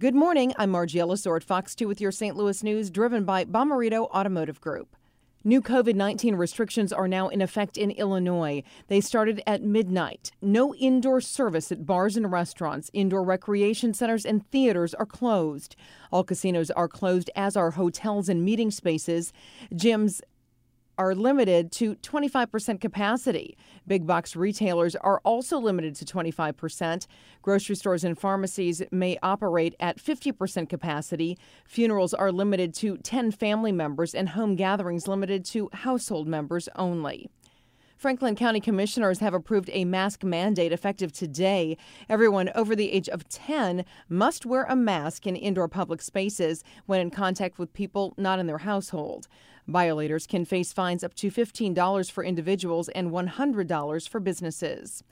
Good morning. I'm Margie Ellisor at Fox 2 with your St. Louis news, driven by Bomarito Automotive Group. New COVID 19 restrictions are now in effect in Illinois. They started at midnight. No indoor service at bars and restaurants. Indoor recreation centers and theaters are closed. All casinos are closed, as are hotels and meeting spaces. Gyms are limited to 25% capacity. Big box retailers are also limited to 25%. Grocery stores and pharmacies may operate at 50% capacity. Funerals are limited to 10 family members, and home gatherings limited to household members only. Franklin County commissioners have approved a mask mandate effective today. Everyone over the age of 10 must wear a mask in indoor public spaces when in contact with people not in their household. Violators can face fines up to $15 for individuals and $100 for businesses.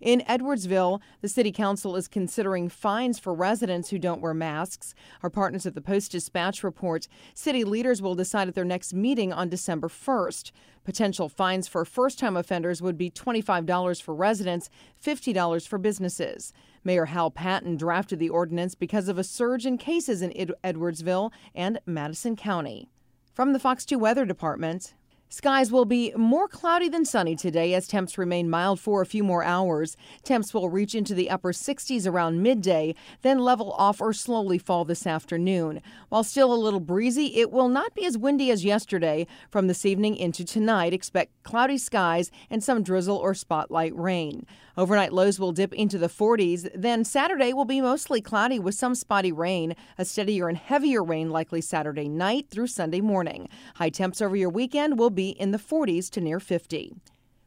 In Edwardsville, the City Council is considering fines for residents who don't wear masks. Our partners at the Post Dispatch report city leaders will decide at their next meeting on December 1st. Potential fines for first time offenders would be $25 for residents, $50 for businesses. Mayor Hal Patton drafted the ordinance because of a surge in cases in Edwardsville and Madison County. From the Fox 2 Weather Department, Skies will be more cloudy than sunny today as temps remain mild for a few more hours. Temps will reach into the upper 60s around midday, then level off or slowly fall this afternoon. While still a little breezy, it will not be as windy as yesterday. From this evening into tonight, expect cloudy skies and some drizzle or spotlight rain. Overnight lows will dip into the 40s. Then Saturday will be mostly cloudy with some spotty rain. A steadier and heavier rain likely Saturday night through Sunday morning. High temps over your weekend will be in the 40s to near 50.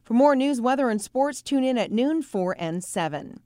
For more news, weather, and sports, tune in at noon, 4 and 7.